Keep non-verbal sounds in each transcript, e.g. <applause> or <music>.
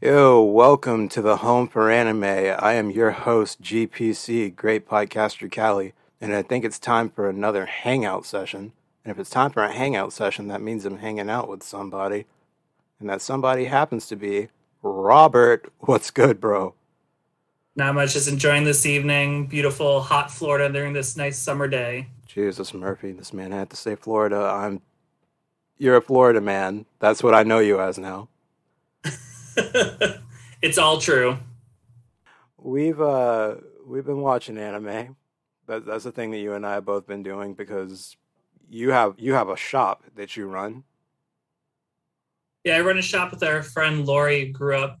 Yo, welcome to the Home for Anime. I am your host, GPC, Great Podcaster Cali, and I think it's time for another hangout session. And if it's time for a hangout session, that means I'm hanging out with somebody. And that somebody happens to be Robert. What's good, bro? Not much, just enjoying this evening. Beautiful, hot Florida during this nice summer day. Jesus, Murphy, this man had to say Florida. I'm. You're a Florida man. That's what I know you as now. <laughs> it's all true. We've uh we've been watching anime. That, that's the thing that you and I have both been doing because you have you have a shop that you run. Yeah, I run a shop with our friend Lori. Grew up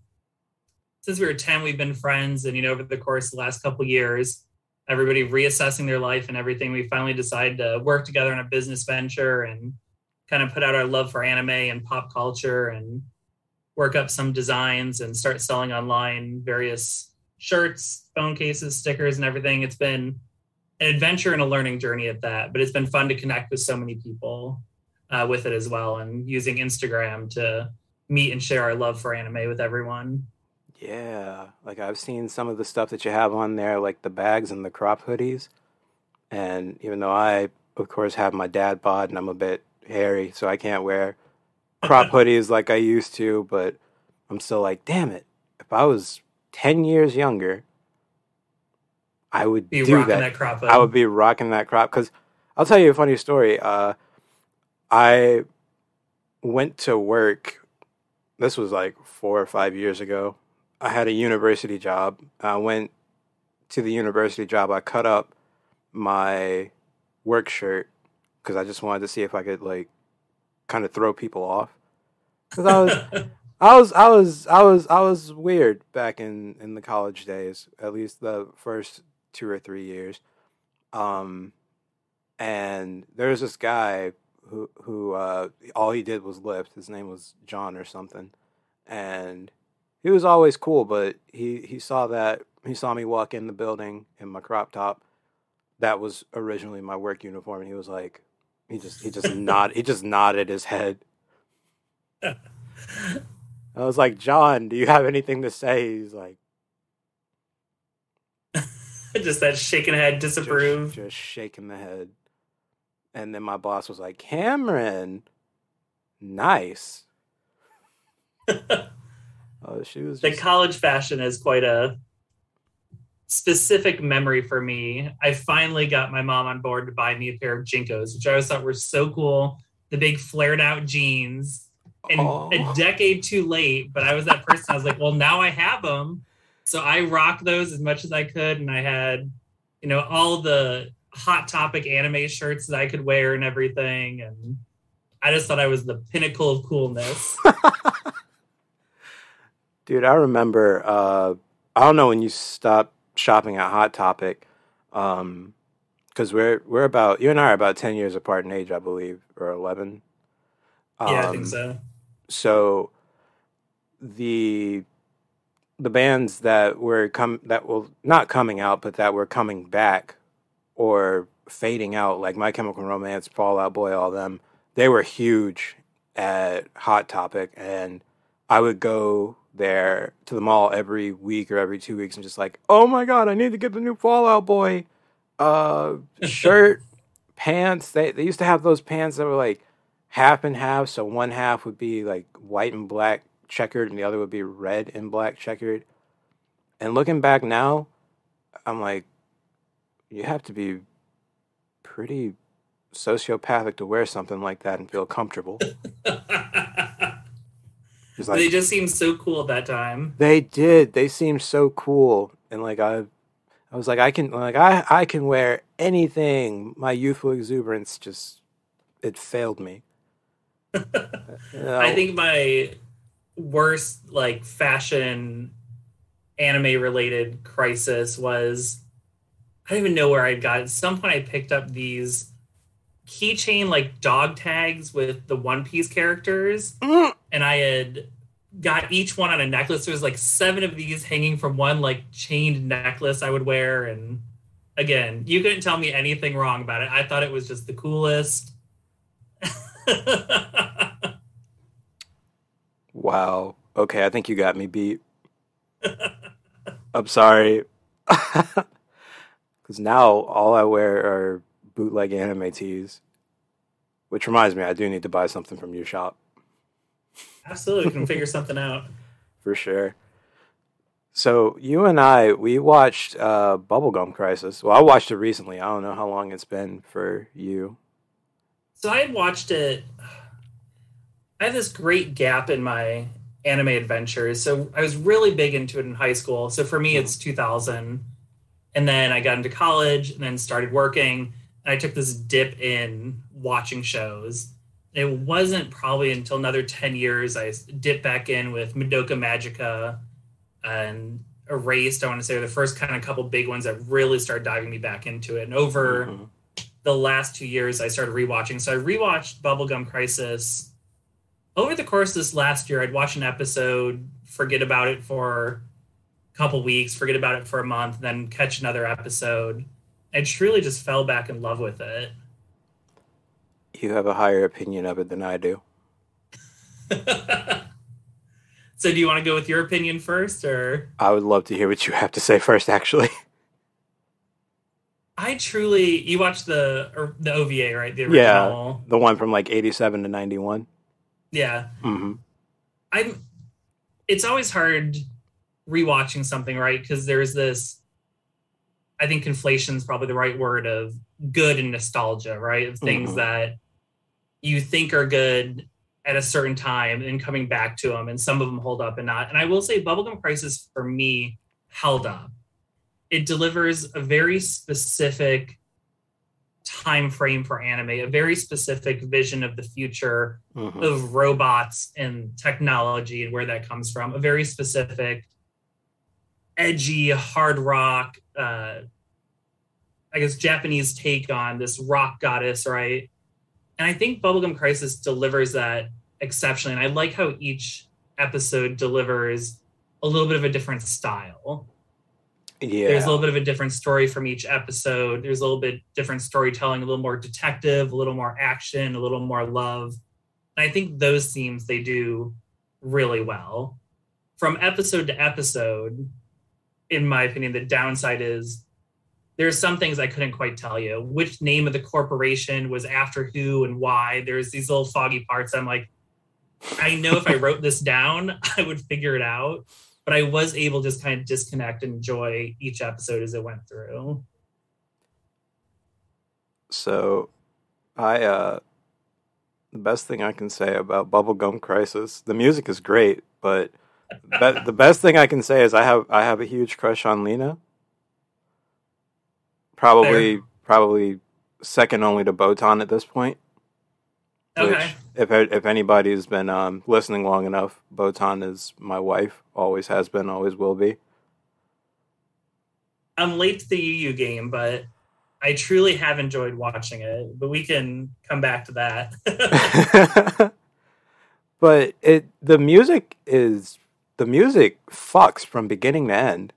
since we were ten. We've been friends, and you know, over the course of the last couple years, everybody reassessing their life and everything. We finally decided to work together on a business venture and kind of put out our love for anime and pop culture and work up some designs and start selling online various shirts, phone cases, stickers, and everything. It's been an adventure and a learning journey at that, but it's been fun to connect with so many people uh, with it as well and using Instagram to meet and share our love for anime with everyone. Yeah, like I've seen some of the stuff that you have on there, like the bags and the crop hoodies. And even though I, of course, have my dad bod and I'm a bit hairy, so I can't wear crop hoodies like I used to, but I'm still like, damn it. If I was 10 years younger, I would be do rocking that. that crop. I would be rocking that crop because I'll tell you a funny story. Uh, I went to work. This was like four or five years ago. I had a university job. I went to the university job. I cut up my work shirt because I just wanted to see if I could like kind of throw people off. Because I was, I was, I was, I was, I was weird back in in the college days. At least the first two or three years. Um, and there was this guy who who uh, all he did was lift. His name was John or something, and he was always cool. But he he saw that he saw me walk in the building in my crop top. That was originally my work uniform, and he was like, he just he just nod he just nodded his head. I was like, John, do you have anything to say? He's like, <laughs> just that shaking head, disapprove. Just, just, shaking the head. And then my boss was like, Cameron, nice. <laughs> oh, she was. Just... The college fashion is quite a specific memory for me. I finally got my mom on board to buy me a pair of JNCOs, which I always thought were so cool. The big flared out jeans. And oh. a decade too late, but I was that person. I was like, well, now I have them so I rocked those as much as I could, and I had, you know, all the hot topic anime shirts that I could wear and everything, and I just thought I was the pinnacle of coolness. <laughs> Dude, I remember. Uh, I don't know when you stopped shopping at Hot Topic, because um, we're we're about you and I are about ten years apart in age, I believe, or eleven. Um, yeah, I think um, so. So the the bands that were come that will not coming out, but that were coming back or fading out, like My Chemical Romance, Fall Out Boy, all them, they were huge at Hot Topic, and I would go there to the mall every week or every two weeks and just like, oh my god, I need to get the new Fall Out Boy uh, shirt, <laughs> pants. They they used to have those pants that were like half and half, so one half would be like white and black checkered and the other would be red and black checkered. And looking back now, I'm like, you have to be pretty sociopathic to wear something like that and feel comfortable. <laughs> like, they just seemed so cool at that time. They did. They seemed so cool, and like I, I was like, I can like I I can wear anything. My youthful exuberance just it failed me. you know, I think my worst like fashion anime related crisis was I don't even know where I got it. At some point I picked up these keychain like dog tags with the One Piece characters, mm. and I had got each one on a necklace. There's like seven of these hanging from one like chained necklace I would wear, and again, you couldn't tell me anything wrong about it. I thought it was just the coolest. <laughs> Wow. okay, I think you got me beat. I'm sorry. <laughs> Because now all I wear are bootleg anime tees. Which reminds me, I do need to buy something from your shop. Absolutely, we can figure something out. <laughs> For sure. So you and I, we watched uh, Bubblegum Crisis. Well, I watched it recently. I don't know how long it's been for you. So I had watched it. I have this great gap in my anime adventures. So I was really big into it in high school. So for me, it's 2000. And then I got into college and then started working. And I took this dip in watching shows. It wasn't probably until another 10 years I dipped back in with Madoka Magica and Erased. I want to say are the first kind of couple big ones that really started diving me back into it. And over Mhm. the last two years, I started rewatching. So I rewatched Bubblegum Crisis over the course of this last year. I'd watch an episode, forget about it for a couple weeks, forget about it for a month, then catch another episode. I truly just fell back in love with it. You have a higher opinion of it than I do. <laughs> so, do you want to go with your opinion first, or I would love to hear what you have to say first, actually. <laughs> I truly you watched the or the OVA right? The Yeah. The one from like 87 to 91. yeah. Mm-hmm. I'm. It's always hard rewatching something, right? Because there's this. I think conflation is probably the right word of good and nostalgia, right? Of things Mhm. that you think are good at a certain time and coming back to them, and some of them hold up and not. And I will say, Bubblegum Crisis for me held up. It delivers a very specific time frame for anime, a very specific vision of the future Mm-hmm. of robots and technology and where that comes from. A very specific, edgy, hard rock, uh, I guess, Japanese take on this rock goddess, right? And I think Bubblegum Crisis delivers that exceptionally. And I like how each episode delivers a little bit of a different style. Yeah. There's a little bit of a different story from each episode. There's a little bit different storytelling, a little more detective, a little more action, a little more love. And I think those themes they do really well. From episode to episode, in my opinion, the downside is there's some things I couldn't quite tell you. Which name of the corporation was after who and why? There's these little foggy parts. I'm like, I know if I wrote this down, <laughs> I would figure it out but I was able to just kind of disconnect and enjoy each episode as it went through. So, I uh, the best thing I can say about Bubblegum Crisis, the music is great, but <laughs> be- the best thing I can say is I have I have a huge crush on Linna. Probably, probably second only to Botan at this point. Okay. Which, if if anybody's been um, listening long enough, Botan is my wife. Always has been. Always will be. I'm late to the Yu Yu game, but I truly have enjoyed watching it. But we can come back to that. <laughs> but it the music is the music fucks from beginning to end.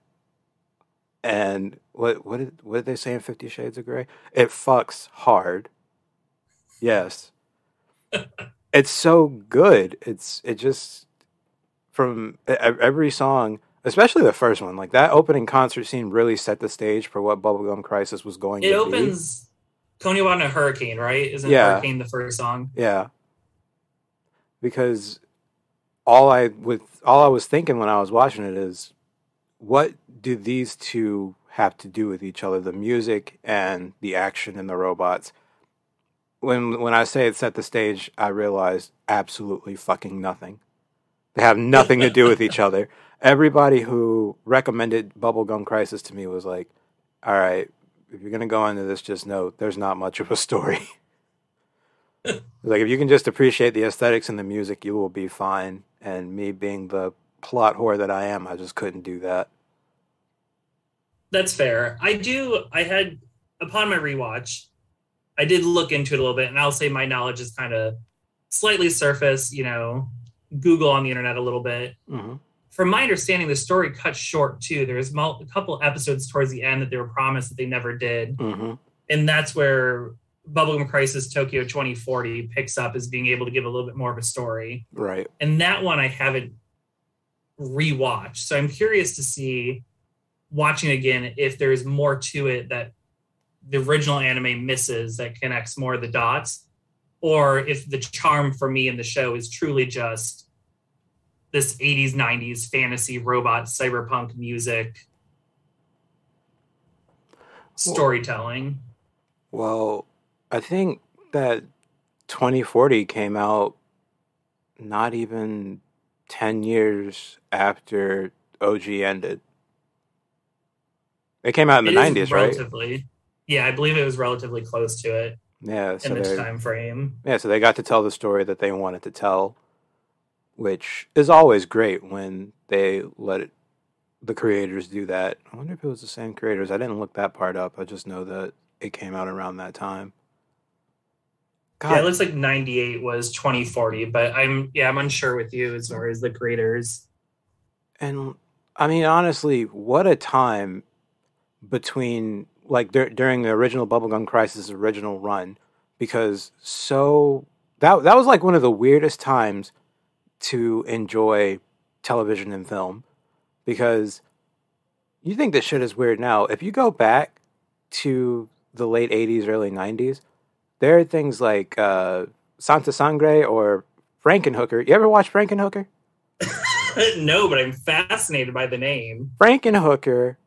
And what what did what did they say in Fifty Shades of Grey? It fucks hard. Yes. <laughs> it's so good. It's it just from every song, especially the first one, like that opening concert scene really set the stage for what Bubblegum Crisis was going it to opens Konniwa in a Hurricane, right? Isn't Yeah. Hurricane the first song? Yeah. Because all I with all I was thinking when I was watching it is what do these two have to do with each other? The music and the action and the robots. When when I say it set the stage, I realized absolutely fucking nothing. They have nothing to do with each other. <laughs> Everybody who recommended Bubblegum Crisis to me was like, "All right, if you're gonna go into this, just know there's not much of a story." <laughs> like if you can just appreciate the aesthetics and the music, you will be fine. And me being the plot whore that I am, I just couldn't do that. That's fair. I do. I had upon my rewatch, I did look into it a little bit, and I'll say my knowledge is kind of slightly surface. You know, Google on the internet a little bit. hmm From my understanding, the story cut short too. There's mul- a couple episodes towards the end that they were promised that they never did, hmm and that's where Bubblegum Crisis Tokyo 2040 picks up as being able to give a little bit more of a story. Right. And that one I haven't rewatch. So I'm curious to see watching again if there's more to it that the original anime misses that connects more of the dots, or if the charm for me in the show is truly just this 80s 90s fantasy robot cyberpunk music storytelling. Well, I think that 2040 came out not even 10 years after OG ended. It came out in the 90s, relatively, right? Yeah, I believe it was relatively close to it. Yeah, so in this time frame. Yeah, so they got to tell the story that they wanted to tell, which is always great when they let it, the creators do that. I wonder if it was the same creators. I didn't look that part up. I just know that it came out around that time. God. Yeah, it looks like 98 was 2040, but I'm yeah, I'm unsure with you as far as the creators. And I mean honestly, what a time between like dur- during the original Bubblegum Crisis original run because so that that was like one of the weirdest times to enjoy television and film because you think this shit is weird now. If you go back to the late 80s, early 90s, there are things like uh, Santa Sangre or Frankenhooker. You ever watch Frankenhooker? <laughs> no, but I'm fascinated by the name. Frankenhooker.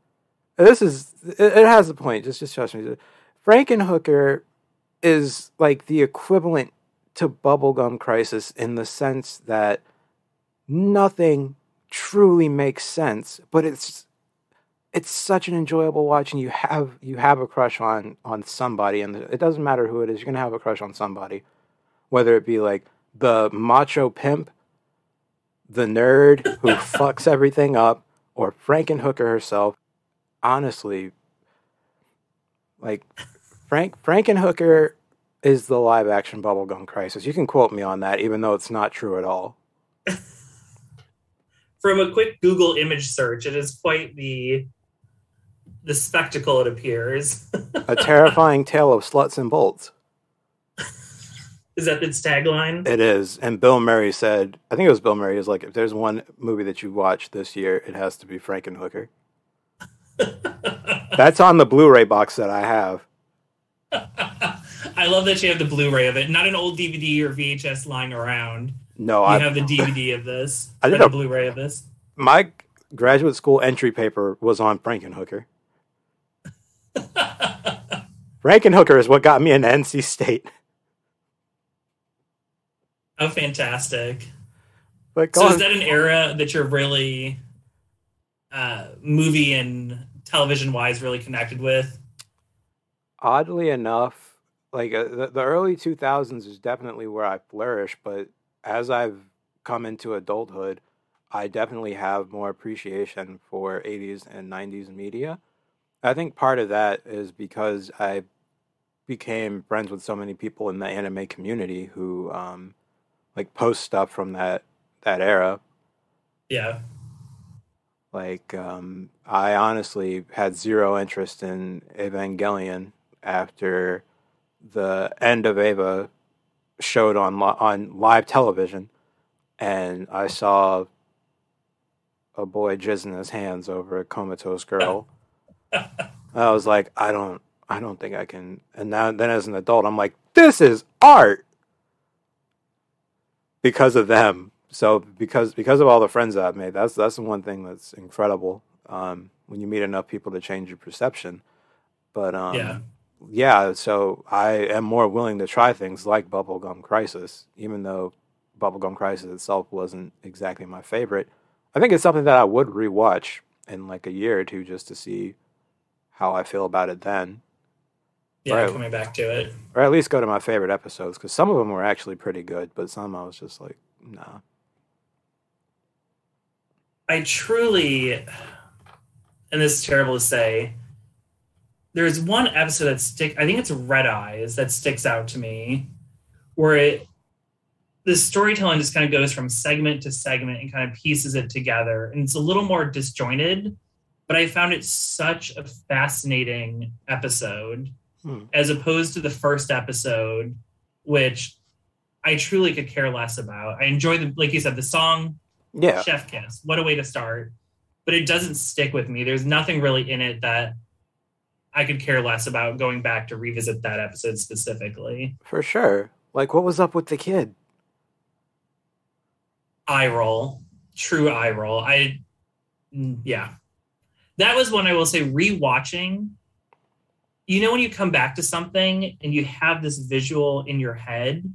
This is it, it has a point. Just just trust me. Frankenhooker is like the equivalent to Bubblegum Crisis in the sense that nothing truly makes sense, but it's it's such an enjoyable watch and you have you have a crush on on somebody and it doesn't matter who it is you're gonna have a crush on somebody. Whether it be like the macho pimp the nerd who <laughs> fucks everything up or frankenhooker herself honestly like frank frankenhooker is the live action bubblegum crisis. You can quote me on that even though it's not true at all. <laughs> From a quick google image search it is quite the the spectacle it appears. a terrifying tale of sluts and bolts. <laughs> Is that its tagline? It is. And Bill Murray said, I think it was Bill Murray, is like, if there's one movie that you watch this year, it has to be Frankenhooker. <laughs> That's on the Blu-ray box that I have. <laughs> I love that you have the Blu-ray of it, not an old DVD or VHS lying around. No, you I have the DVD of this. I did a Blu-ray of this. My graduate school entry paper was on Frankenhooker. <laughs> Frankenhooker is what got me into NC State. Oh, fantastic! But so, on. is that an era that you're really uh, movie and television wise really connected with? Oddly enough, like uh, the, the early 2000s is definitely where I flourish, but as I've come into adulthood, I definitely have more appreciation for 80s and 90s media. I think part of that is because I became friends with so many people in the anime community who um, like post stuff from that that era. Yeah. Like um, I honestly had zero interest in Evangelion after the end of Eva showed on on live television, and I saw a boy jizz in his hands over a comatose girl. I was like, I don't, I don't think I can. And now, then as an adult, I'm like, this is art because of them. So because because of all the friends that I've made, that's that's the one thing that's incredible. Um, when you meet enough people to change your perception. But um, yeah, yeah. So I am more willing to try things like Bubblegum Crisis, even though Bubblegum Crisis itself wasn't exactly my favorite. I think it's something that I would rewatch in like a year or two just to see how I feel about it then. Yeah, or, coming back to it. Or at least go to my favorite episodes because some of them were actually pretty good, but some I was just like, nah. I truly, and this is terrible to say, there's one episode that stick. I think it's Red Eyes that sticks out to me, where it the storytelling just kind of goes from segment to segment and kind of pieces it together, and it's a little more disjointed but I found it such a fascinating episode hmm. as opposed to the first episode, which I truly could care less about. I enjoy the, like you said, the song Yeah. Chef Kiss. What a way to start. But it doesn't stick with me. There's nothing really in it that I could care less about going back to revisit that episode specifically. For sure. Like, what was up with the kid? Eye roll. True eye roll. I, mm, yeah. That was one I will say rewatching. You know, when you come back to something and you have this visual in your head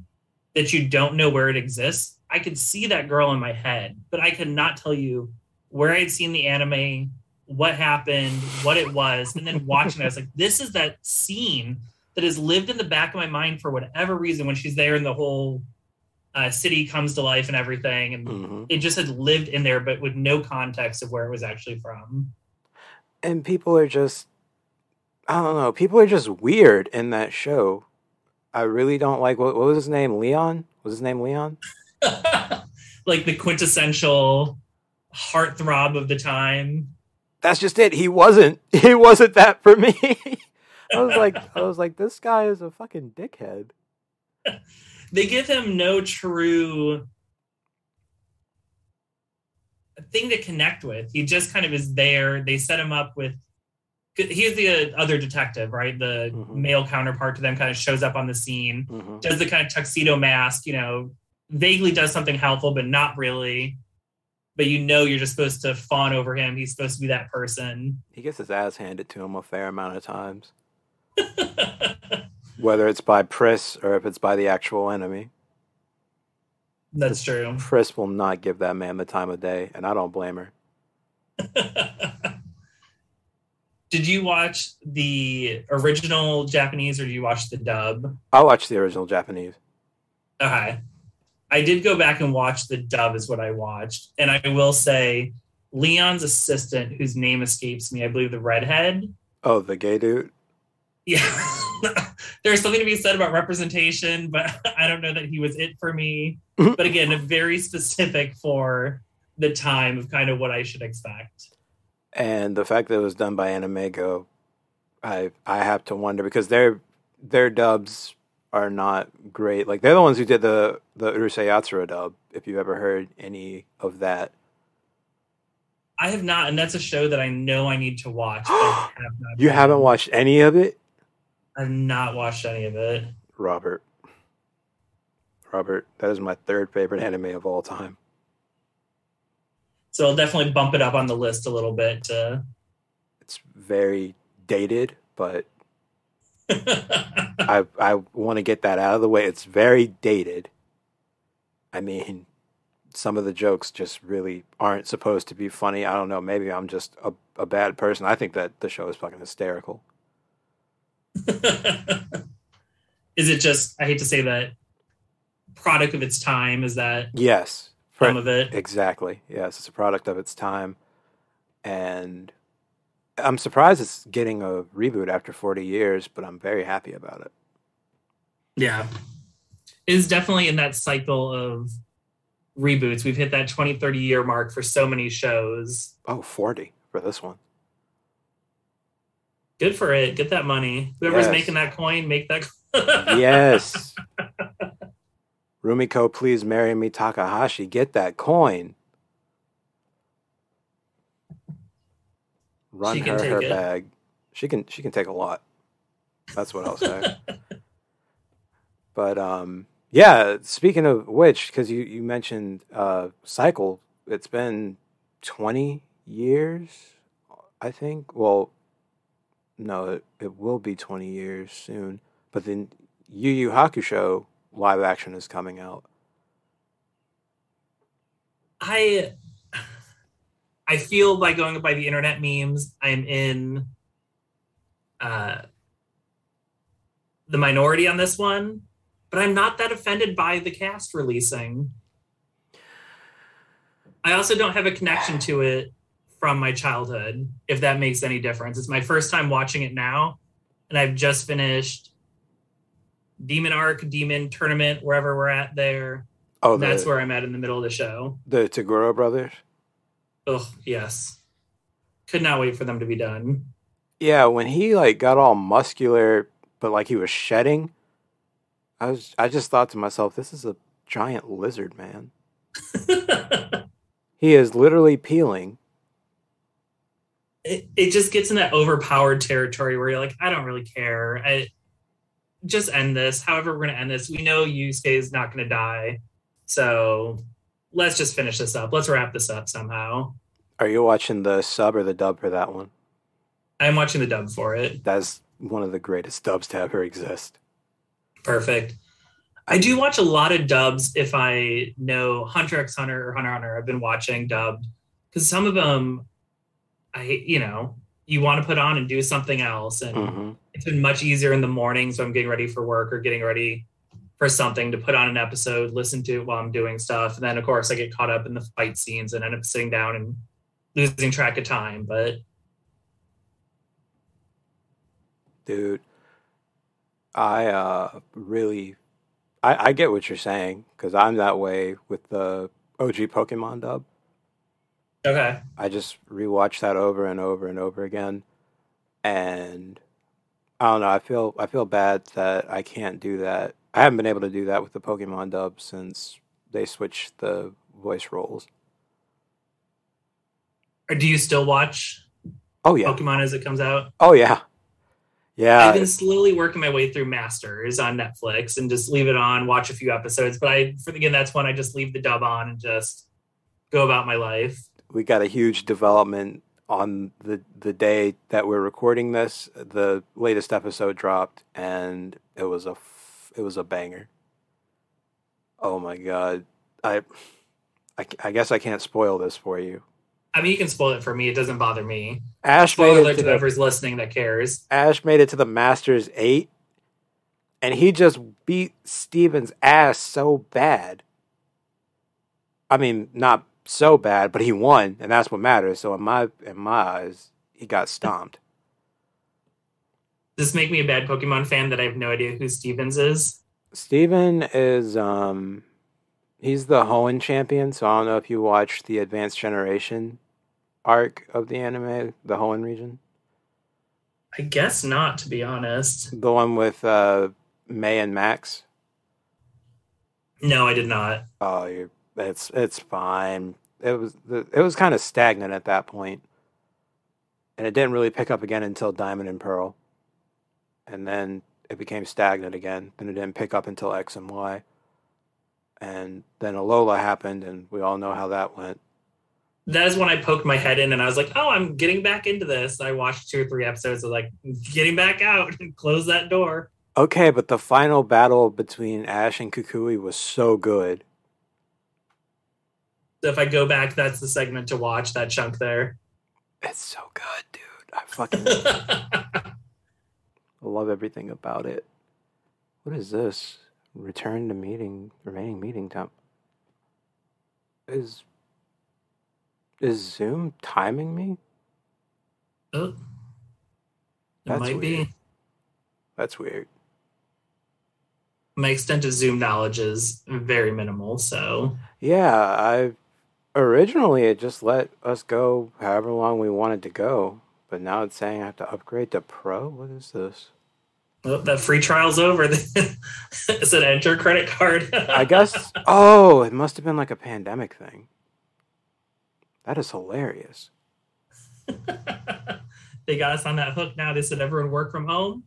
that you don't know where it exists, I could see that girl in my head, but I could not tell you where I'd seen the anime, what happened, what it was, and then watching it, I was like, this is that scene that has lived in the back of my mind for whatever reason when she's there and the whole uh, city comes to life and everything, and hmm it just had lived in there, but with no context of where it was actually from. And people are just, I don't know, people are just weird in that show. I really don't like, what, what was his name? Leon? Was his name Leon? <laughs> like the quintessential heartthrob of the time. That's just it. He wasn't. <laughs> He wasn't that for me. <laughs> I was like, I was like, this guy is a fucking dickhead. They give him no true thing to connect with. He just kind of is there. They set him up with. He's the other detective, right? The Mhm. male counterpart to them kind of shows up on the scene, hmm does the kind of tuxedo mask, you know, vaguely does something helpful, but not really. But you know, you're just supposed to fawn over him. He's supposed to be that person. He gets his ass handed to him a fair amount of times, <laughs> whether it's by Priss or if it's by the actual enemy. That's true. Priss will not give that man the time of day, and I don't blame her. <laughs> Did you watch the original Japanese or did you watch the dub? I watched the original Japanese. Okay. I did go back and watch the dub, is what I watched. And I will say, Leon's assistant, whose name escapes me, I believe the redhead. Oh, the gay dude. Yeah. <laughs> <laughs> There's something to be said about representation, but <laughs> I don't know that he was it for me. Mhm. but again, very specific for the time of kind of what I should expect. and the fact that it was done by AnimEigo, I I have to wonder because their their dubs are not great. Like they're the ones who did the the Urusei Yatsura dub. If you've ever heard any of that, I have not, and that's a show that I know I need to watch. have <gasps> you haven't watched any of it, I've not watched any of it. Robert. Robert, that is my third favorite anime of all time. So I'll definitely bump it up on the list a little bit. It's very dated, but <laughs> I I want to get that out of the way. It's very dated. I mean, some of the jokes just really aren't supposed to be funny. I don't know. Maybe I'm just a, a bad person. I think that the show is fucking hysterical. <laughs> is it just? I hate to say that. Product of its time is that Yes, some of it. exactly. Yes, it's a product of its time, and I'm surprised it's getting a reboot after 40 years. But I'm very happy about it. Yeah. Is definitely in that cycle of reboots. We've hit that 20, 30 year mark for so many shows. Oh, 40 for this one. Good for it. Get that money. Whoever's Yes. making that coin, make that. <laughs> Yes. Rumiko, please marry me, Takahashi. Get that coin. Run her her it. bag. She can she can take a lot. That's what I'll say. <laughs> but um yeah, speaking of which, because you, you mentioned uh Cycle, it's been twenty years, I think. Well no, it, it will be twenty years soon. But then Yu Yu Hakusho live action is coming out. I I feel by going by the internet memes, I'm in uh, the minority on this one, but I'm not that offended by the cast releasing. I also don't have a connection to it from my childhood, if that makes any difference. It's my first time watching it now, and I've just finished Demon Arc, Demon Tournament, wherever we're at there. Oh, the, That's where I'm at in the middle of the show. the Toguro brothers. Oh, yes. Could not wait for them to be done. Yeah, when he like got all muscular, but like he was shedding, I was I just thought to myself, this is a giant lizard man. <laughs> He is literally peeling. It, it just gets in that overpowered territory where you're like, I don't really care. I just end this. However, we're gonna end this. We know Yusuke is not gonna die. So let's just finish this up. Let's wrap this up somehow. Are you watching the sub or the dub for that one? I'm watching the dub for it. That's one of the greatest dubs to ever exist. Perfect. I do watch a lot of dubs if I know Hunter x Hunter or Hunter x Hunter. I've been watching dubbed because some of them, I you know, you want to put on and do something else, and hmm it's been much easier in the morning. So I'm getting ready for work or getting ready for something to put on an episode, listen to it while I'm doing stuff. And then of course I get caught up in the fight scenes and end up sitting down and losing track of time. But Dude, I uh really, I, I get what you're saying because I'm that way with the OG Pokemon dub. Okay, I just rewatch that over and over and over again, and I don't know. I feel I feel bad that I can't do that. I haven't been able to do that with the Pokemon dub since they switched the voice roles. or do you still watch Oh yeah. Pokemon as it comes out? Oh yeah. Yeah. I've been slowly working my way through Masters on Netflix and just leave it on, watch a few episodes. But I, for again, that's when I just leave the dub on and just go about my life. We got a huge development on the the day that we're recording this. The latest episode dropped, and it was a f- it was a banger. Oh my god, I, I I guess I can't spoil this for you. I mean, you can spoil it for me; it doesn't bother me. Ash Spoiler made it to to the, whoever's listening that cares. Ash made it to the Masters eight, and he just beat Steven's ass so bad. I mean, not so bad, but he won, and that's what matters. So in my in my eyes, he got stomped. Does this make me a bad Pokemon fan that I have no idea who Stevens is? Steven is um he's the Hoenn champion, so I don't know if you watched the Advanced Generation arc of the anime, the Hoenn region. I guess not, to be honest. The one with uh May and Max. No, I did not. Oh, you it's it's fine. It was the, it was kind of stagnant at that. And it didn't really pick up again until Diamond and Pearl. And then it became stagnant again. Then it didn't pick up until X and Y. And then Alola happened and we all know how that went. That is when I poked my head in and I was like, oh, I'm getting back into this. I watched two or three episodes of like getting back out and <laughs> close that door. Okay, but the final battle between Ash and Kukui was so good. So if I go back, that's the segment to watch, that chunk there. It's so good, dude. I fucking <laughs> love everything about it. What is this? Return to meeting remaining meeting time. Is is Zoom timing me? oh, it That's might weird. be. That's weird. My extent of Zoom knowledge is very minimal. So Yeah, I originally it just let us go however long we wanted to go, but now it's saying I have to upgrade to pro. What is this? oh, that free trial's over. <laughs> it said enter credit card. I guess. <laughs> Oh, it must have been like a pandemic thing. That is hilarious. <laughs> they got us on that hook now. They said everyone work from home.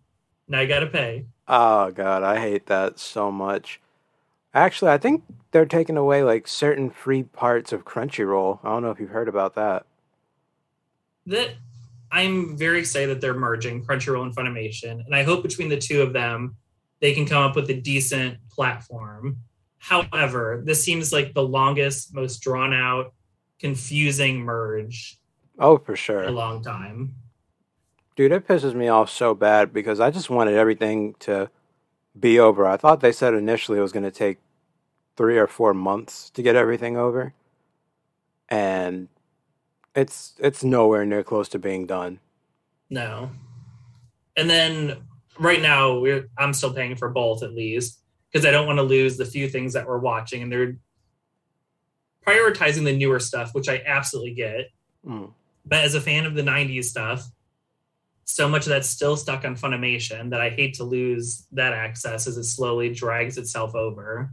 Now you got to pay. Oh god, I hate that so much. Actually, I think they're taking away like certain free parts of Crunchyroll. I don't know if you've heard about that. That I'm very excited that they're merging Crunchyroll and Funimation, and I hope between the two of them, they can come up with a decent platform. However, this seems like the longest, most drawn out, confusing merge Oh, for in a long time. Dude, it pisses me off so bad because I just wanted everything to be over. I thought they said initially it was going to take 3 or 4 months to get everything over. And it's it's nowhere near close to being done. No. And then right now we're I'm still paying for both at least because I don't want to lose the few things that we're watching and they're prioritizing the newer stuff, which I absolutely get. Mm. But as a fan of the 90s stuff, so much of that's still stuck on Funimation that I hate to lose that access as it slowly drags itself over.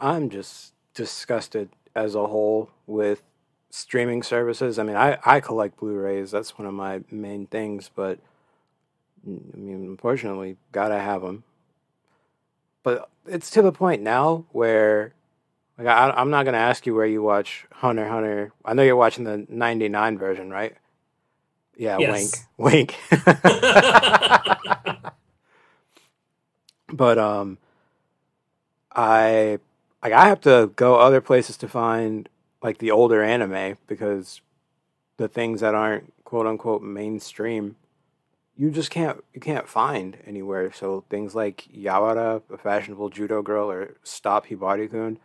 I'm just disgusted as a whole with streaming services. I mean, I, I collect Blu-rays. That's one of my main things, but I mean, unfortunately, gotta have them. But it's to the point now where, like, I, I'm not gonna ask you where you watch Hunter Hunter. I know you're watching the '99 version, right? Yeah, Yes. wink, <laughs> wink. <laughs> but um, I like I have to go other places to find like the older anime because the things that aren't quote unquote mainstream you just can't you can't find anywhere. So things like Yawara, a fashionable judo girl, or Stop Hibari-kun,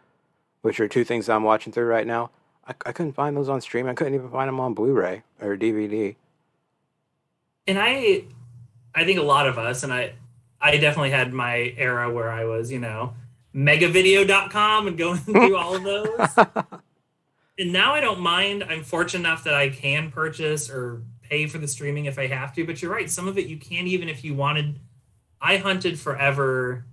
which are two things I'm watching through right now. I, I couldn't find those on stream. I couldn't even find them on Blu-ray or DVD. And I I think a lot of us and I I definitely had my era where I was, you know, megavideo.com and going <laughs> through all of those. And now I don't mind. I'm fortunate enough that I can purchase or pay for the streaming if I have to, but you're right, some of it you can't even if you wanted I hunted forever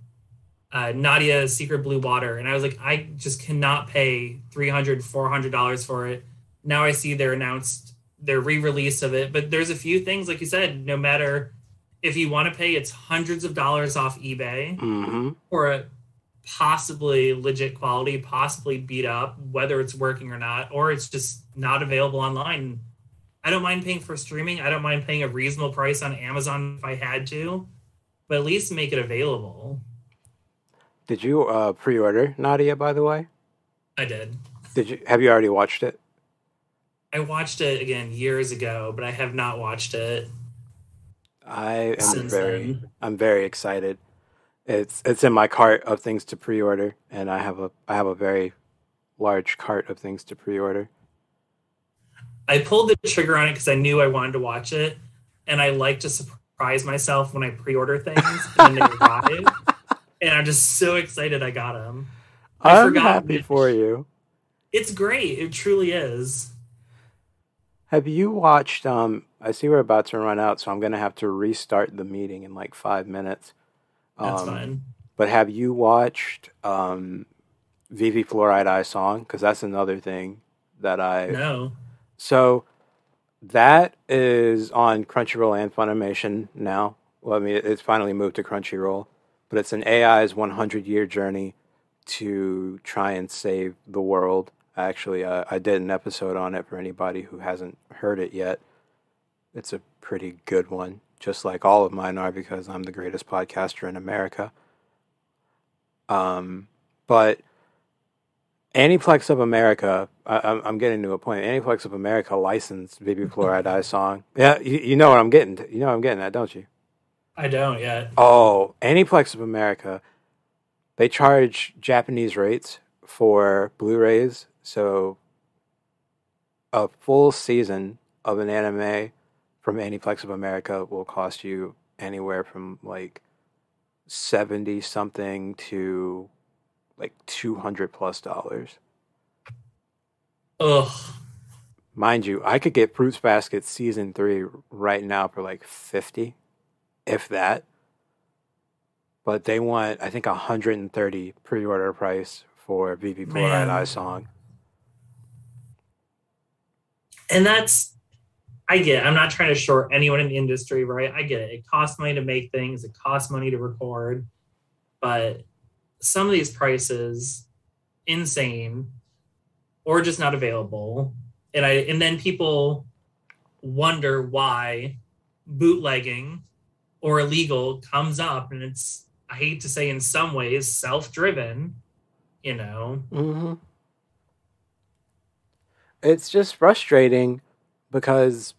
uh, Nadia's Secret Blue Water, and I was like, I just cannot pay 300 $400 for it. Now I see they're announced their re-release of it, but there's a few things, like you said, no matter if you want to pay, it's hundreds of dollars off eBay hmm for a possibly legit quality, possibly beat up, whether it's working or not, or it's just not available online. I don't mind paying for streaming. I don't mind paying a reasonable price on Amazon if I had to, but at least make it available. Did you uh, pre-order Nadia? By the way, I did. did you have you already watched it? I watched it again years ago, but I have not watched it I am since very then. I'm very excited. It's it's in my cart of things to pre-order, and I have a I have a very large cart of things to pre-order. I pulled the trigger on it because I knew I wanted to watch it, and I like to surprise myself when I pre-order things and then they <laughs> arrive. And I'm just so excited I got them. I I'm forgot happy for you. It's great. It truly is. Have you watched? Um, I see we're about to run out, so I'm gonna have to restart the meeting in like five minutes. That's Um, fine. But have you watched um, Vivy Fluorite Eye Song? Because that's another thing that I No. So that is on Crunchyroll and Funimation now. Well, I mean, it's finally moved to Crunchyroll, but it's an AI's 100 year journey to try and save the world. Actually, uh, I did an episode on it for anybody who hasn't heard it yet. It's a pretty good one, just like all of mine are, because I'm the greatest podcaster in America. Um, but Aniplex of America, I, I'm, I'm getting to a point. Aniplex of America licensed Vivy Fluorite Eye <laughs> song. Yeah, you, you know what I'm getting. To, you know what I'm getting at, don't you? I don't yet. Oh, Aniplex of America, they charge Japanese rates for Blu-rays. So a full season of an anime from Aniplex of America will cost you anywhere from like 70 something to like 200 plus dollars. Ugh. Mind you, I could get Fruits Basket season 3 right now for like 50 if that. But they want I think 130 pre-order price for Fluorite Man. Eye Song. And that's, I get it. I'm not trying to short anyone in the industry, right? I get it. It costs money to make things, it costs money to record. But some of these prices, insane or just not available. And I and then people wonder why bootlegging or illegal comes up and it's I hate to say in some ways self-driven, you know. hmm It's just frustrating because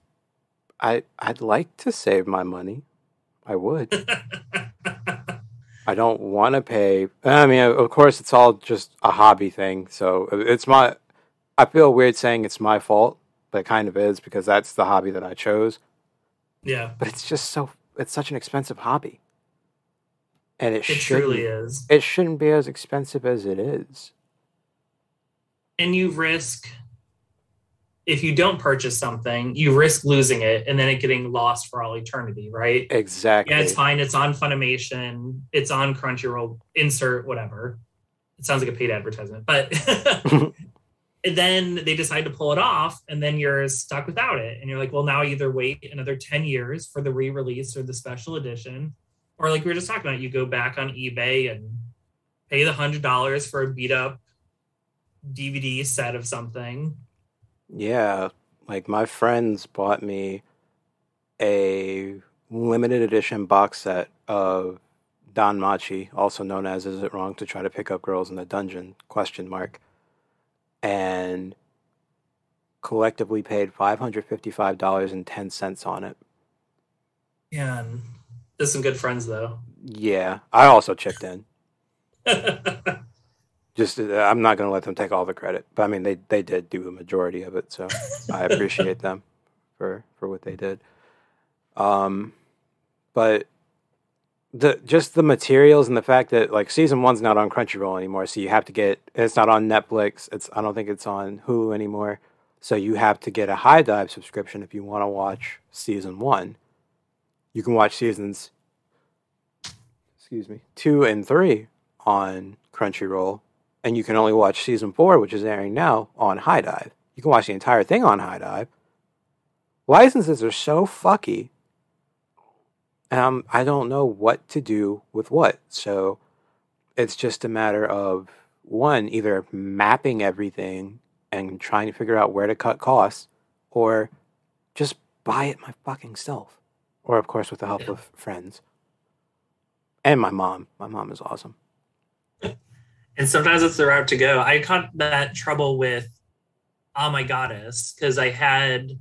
I I'd like to save my money. I would. <laughs> I don't want to pay. I mean, of course, it's all just a hobby thing. So it's my. I feel weird saying it's my fault, but it kind of is because that's the hobby that I chose. yeah, But it's just so. It's such an expensive hobby, and it, it truly is. It shouldn't be as expensive as it is. and you risk if you don't purchase something you risk losing it and then it getting lost for all eternity right Exactly. yeah it's fine it's on funimation it's on crunchyroll insert whatever it sounds like a paid advertisement but <laughs> <laughs> then they decide to pull it off, and then you're stuck without it. And you're like, well, now either wait another 10 years for the re-release or the special edition, or like we were just talking about, you go back on eBay and pay the hundred dollars for a beat up DVD set of something. Yeah, like my friends bought me a limited edition box set of DanMachi, also known as Is It Wrong to Try to Pick Up Girls in the Dungeon? question mark. And collectively paid $555.10 on it. Yeah, and there's some good friends though. Yeah, I also chipped in. <laughs> Just uh, I'm not going to let them take all the credit, but I mean they they did do a majority of it, so I <laughs> appreciate them for for what they did. Um, but the just the materials and the fact that like season one's not on Crunchyroll anymore, so you have to get it's not on Netflix. It's I don't think it's on Hulu anymore, so you have to get a HIDIVE subscription if you want to watch season one. You can watch seasons, excuse me, two and three on Crunchyroll, and you can only watch season four, which is airing now, on HIDIVE. You can watch the entire thing on HIDIVE. Licenses are so fucky um, I don't know what to do with what. So it's just a matter of one, either mapping everything and trying to figure out where to cut costs, or just buy it my fucking self. Or, of course, with the help of friends. And my mom. My mom is awesome. And sometimes it's the route to go. I caught that trouble with Oh My Goddess because I had,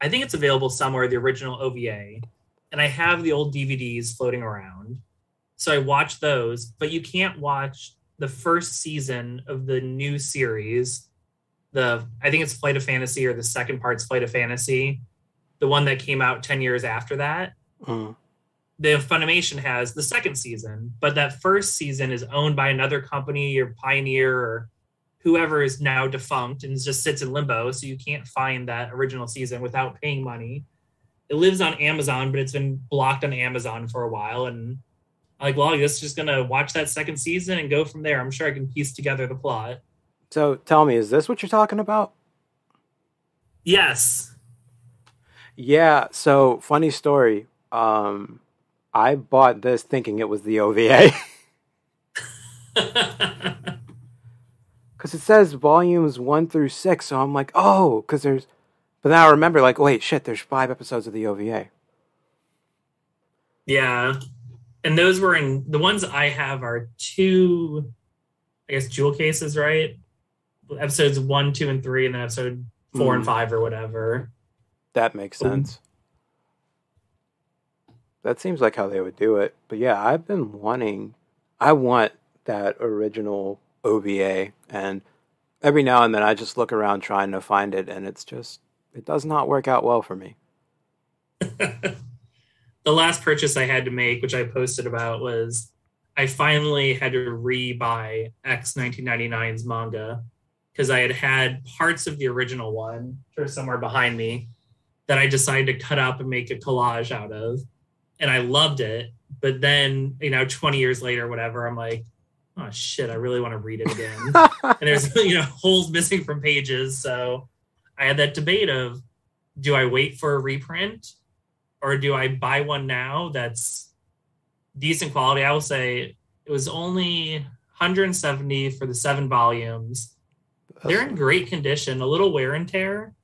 I think it's available somewhere, the original OVA and I have the old DVDs floating around. So I watch those, but you can't watch the first season of the new series. The I think it's Flight of Fantasy or the second part's Flight of Fantasy, the one that came out 10 years after that. Mm. The Funimation has the second season, but that first season is owned by another company or Pioneer or whoever is now defunct and just sits in limbo. So you can't find that original season without paying money it lives on Amazon, but it's been blocked on Amazon for a while. And I'm like, well, I guess just gonna watch that second season and go from there. I'm sure I can piece together the plot. So tell me, is this what you're talking about? Yes. Yeah. So funny story. Um, I bought this thinking it was the OVA. Because <laughs> it says volumes one through six, so I'm like, oh, because there's but now I remember, like, wait, shit, there's five episodes of the OVA. Yeah. And those were in the ones I have are two, I guess, jewel cases, right? Episodes one, two, and three, and then episode four mm. and hmm. five or whatever. That makes sense. That seems like how they would do it. But yeah, I've been wanting, I want that original OVA. And every now and then I just look around trying to find it, and it's just it does not work out well for me. <laughs> the last purchase I had to make, which I posted about, was I finally had to re-buy X 1999's manga because I had had parts of the original one, or somewhere behind me, that I decided to cut up and make a collage out of, and I loved it. But then, you know, 20 years later, whatever, I'm like, oh shit, I really want to read it again. <laughs> and there's <laughs> you know holes missing from pages, so I had that debate of do I wait for a reprint or do I buy one now that's decent quality? I will say it was only 170 for the seven volumes. They're in great condition, a little wear and tear,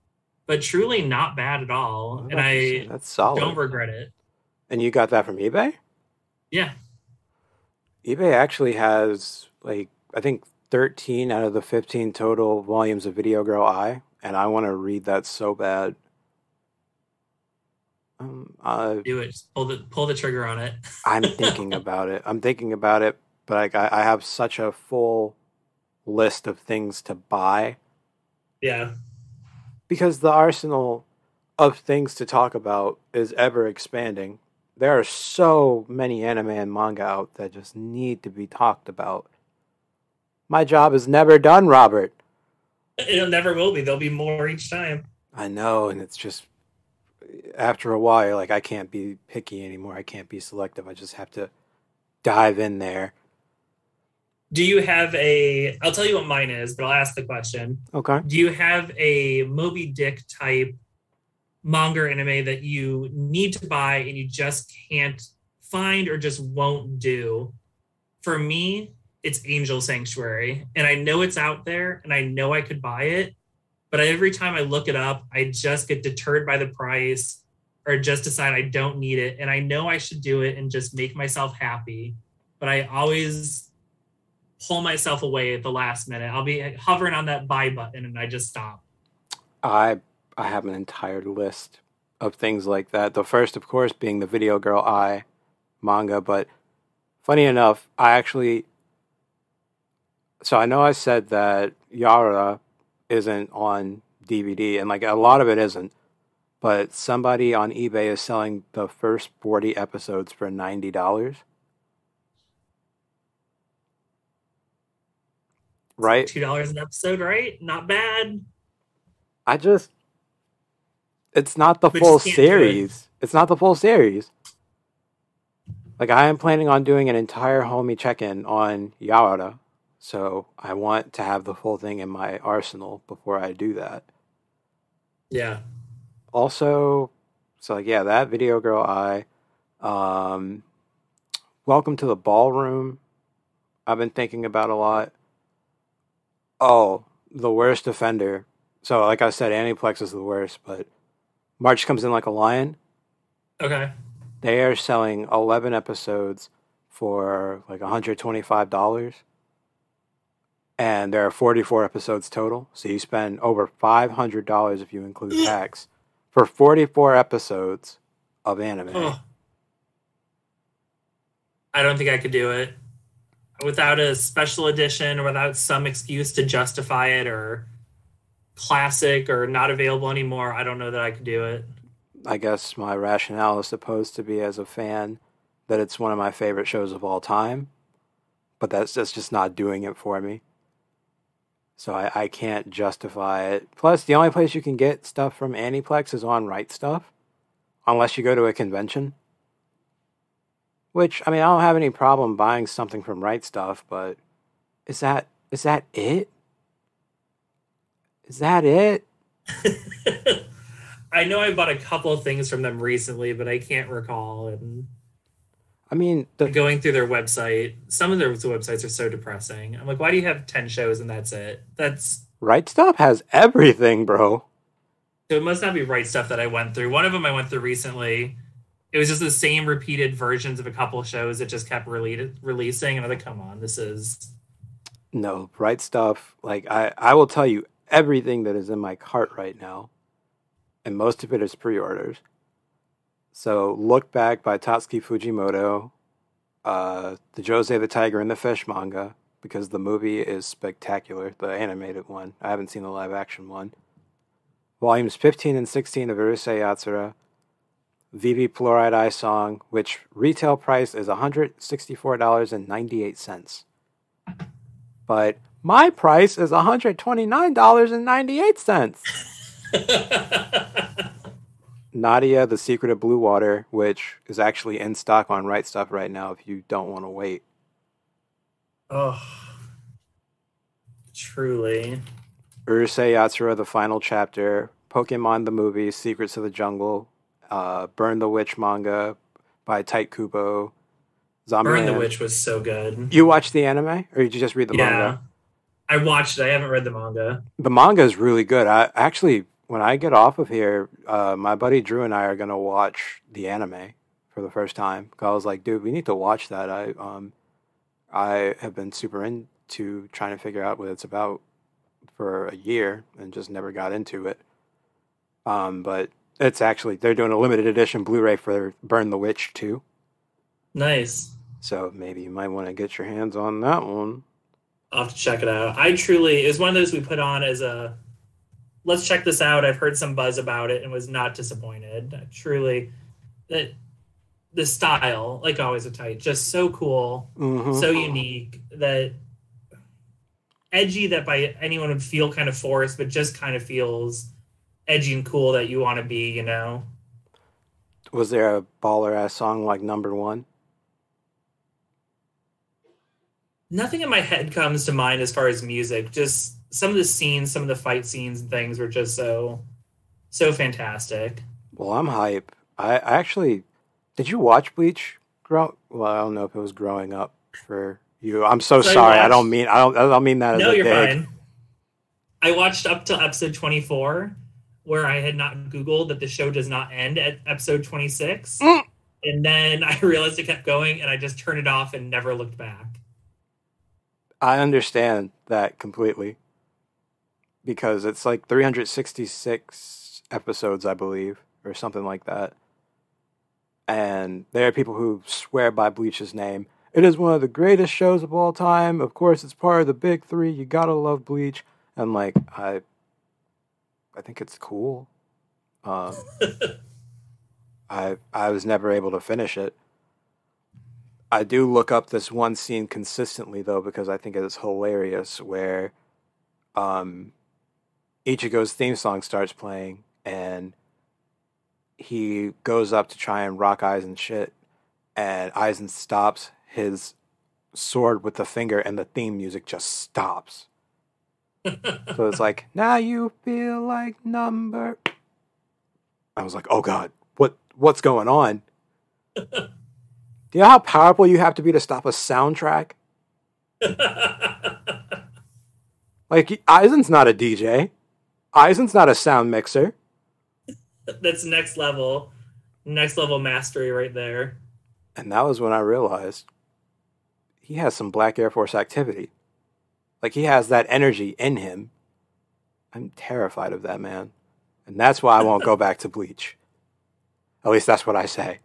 but truly not bad at all. and I that's solid. don't regret it. And you got that from eBay? Yeah. eBay actually has like I think 13 out of the 15 total volumes of Video Girl Ai and I want to read that so bad. Um, uh, Do it. Just pull the pull the trigger on it. <laughs> I'm thinking about it. I'm thinking about it, but like I, I have such a full list of things to buy. Yeah. Because the arsenal of things to talk about is ever expanding. There are so many anime and manga out that just need to be talked about. My job is never done, Robert. It never will be. There'll be more each time. I know, and it's just after a while, like I can't be picky anymore. I can't be selective. I just have to dive in there. Do you have a? I'll tell you what mine is, but I'll ask the question. Okay. Do you have a Moby Dick type manga anime that you need to buy and you just can't find or just won't do? For me, it's Angel Sanctuary, and I know it's out there, and I know I could buy it, but every time I look it up, I just get deterred by the price or just decide I don't need it, and I know I should do it and just make myself happy, but I always pull myself away at the last minute. I'll be hovering on that buy button, and I just stop. I I have an entire list of things like that. The first, of course, being the Video Girl Ai manga, but funny enough, I actually so I know I said that Yawara isn't on DVD, and like a lot of it isn't, but somebody on eBay is selling the first 40 episodes for $90. Right? Two dollars an episode, right? Not bad. I just it's not the We full just it. series. It's not the full series. Like I am planning on doing an entire homie check-in on Yawara, so I want to have the full thing in my arsenal before I do that. Yeah. Also, so like yeah, that Video Girl Ai um Welcome to the Ballroom. I've been thinking about a lot. Oh, the worst offender. So like I said, Aniplex is the worst, but March comes in like a lion. Okay. They are selling 11 episodes for like $125. And there are 44 episodes total. So you spend over $500 if you include tax for 44 episodes of anime. Oh. I don't think I could do it without a special edition or without some excuse to justify it or classic or not available anymore. I don't know that I could do it. I guess my rationale is supposed to be as a fan that it's one of my favorite shows of all time, but that's that's just not doing it for me. So I, I can't justify it. Plus, the only place you can get stuff from Aniplex is on Right Stuf, unless you go to a convention. Which I mean, I don't have any problem buying something from Right Stuf, but is that is that it? Is that it? <laughs> I know I bought a couple of things from them recently, but I can't recall. And I mean, the going through their website, some of their websites are so depressing. I'm like, why do you have 10 shows and that's it? That's Right Stuf has everything, bro. so it must not be Right Stuf that I went through. One of them I went through recently. It was just the same repeated versions of a couple of shows that just kept rele- releasing. And I'm like, come on, this is No, Right Stuf. Like I, I will tell you everything that is in my cart right now, and most of it is pre-orders. So look back by Tatsuki Fujimoto, uh, the Josee the Tiger and the Fish manga because the movie is spectacular. The animated one. I haven't seen the live action one. Volumes 15 and 16 of Urusei Yatsura. Vivy Fluorite Eye Song, which retail price is $164.98 but my price is $129.98. <laughs> Nadia, The Secret of Blue Water, which is actually in stock on Right Stuf right now if you don't want to wait. oh, truly. Urusei Yatsura, The Final Chapter, Pokemon the Movie, Secrets of the Jungle, uh, Burn the Witch manga by Tite Kubo, Zombie Burn the Witch was so good. You watched the anime or did you just read the yeah. manga? I watched it. I haven't read the manga. The manga is really good. I actually, when I get off of here, uh, my buddy Drew and I are gonna watch the anime for the first time. I was like, dude, we need to watch that. I um, I have been super into trying to figure out what it's about for a year and just never got into it. Um, but it's actually they're doing a limited edition Blu-ray for Burn the Witch too. Nice. So maybe you might want to get your hands on that one. I'll have to check it out. I truly, it was one of those we put on as a let's check this out. I've heard some buzz about it and was not disappointed. I truly, that the style, like always with Tite, just so cool, Mhm. so unique that edgy that by anyone would feel kind of forced, but just kind of feels edgy and cool that you want to be, you know? Was there a baller ass song like Number One? Nothing in my head comes to mind as far as music. Just some of the scenes, some of the fight scenes and things were just so so fantastic. Well, I'm hype. I, I actually did you watch Bleach? Grow well, I don't know if it was growing up for you. I'm so, So sorry. I watched- don't mean I don't I don't mean that No, as a you're dig. fine. I watched up to episode 24, where I had not Googled that the show does not end at episode 26. Mm. And then I <laughs> realized it kept going, and I just turned it off and never looked back. I understand that completely because it's like 366 episodes, I believe, or something like that. And there are people who swear by Bleach's name. It is one of the greatest shows of all time. Of course, it's part of the big three. You gotta love Bleach. And like, I, I think it's cool. Um, <laughs> I I was never able to finish it. I do look up this one scene consistently though because I think it is hilarious where um Ichigo's theme song starts playing and he goes up to try and rock Aizen shit and Aizen stops his sword with the finger and the theme music just stops. <laughs> So it's like, now you feel like number I was like, oh god, what what's going on? <laughs> Do you know how powerful you have to be to stop a soundtrack? <laughs> Like Aizen's not a DJ. Aizen's not a sound mixer. <laughs> That's next level, next level mastery right there. And that was when I realized he has some Black Air Force activity. Like he has that energy in him. I'm terrified of that man. And that's why I won't go <laughs> back to Bleach. At least that's what I say.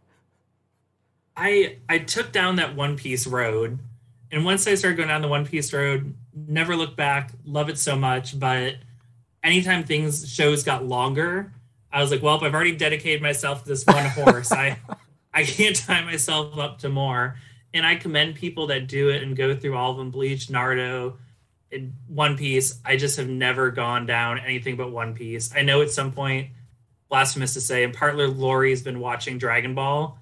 I I took down that One Piece road, and once I started going down the One Piece road, never looked back. Love it so much, but anytime things shows got longer, I was like, well, if I've already dedicated myself to this one horse, I <laughs> I can't tie myself up to more. And I commend people that do it and go through all of them: Bleach, Naruto, and One Piece. I just have never gone down anything but One Piece. I know at some point, blasphemous to say, and partly Lori's been watching Dragon Ball.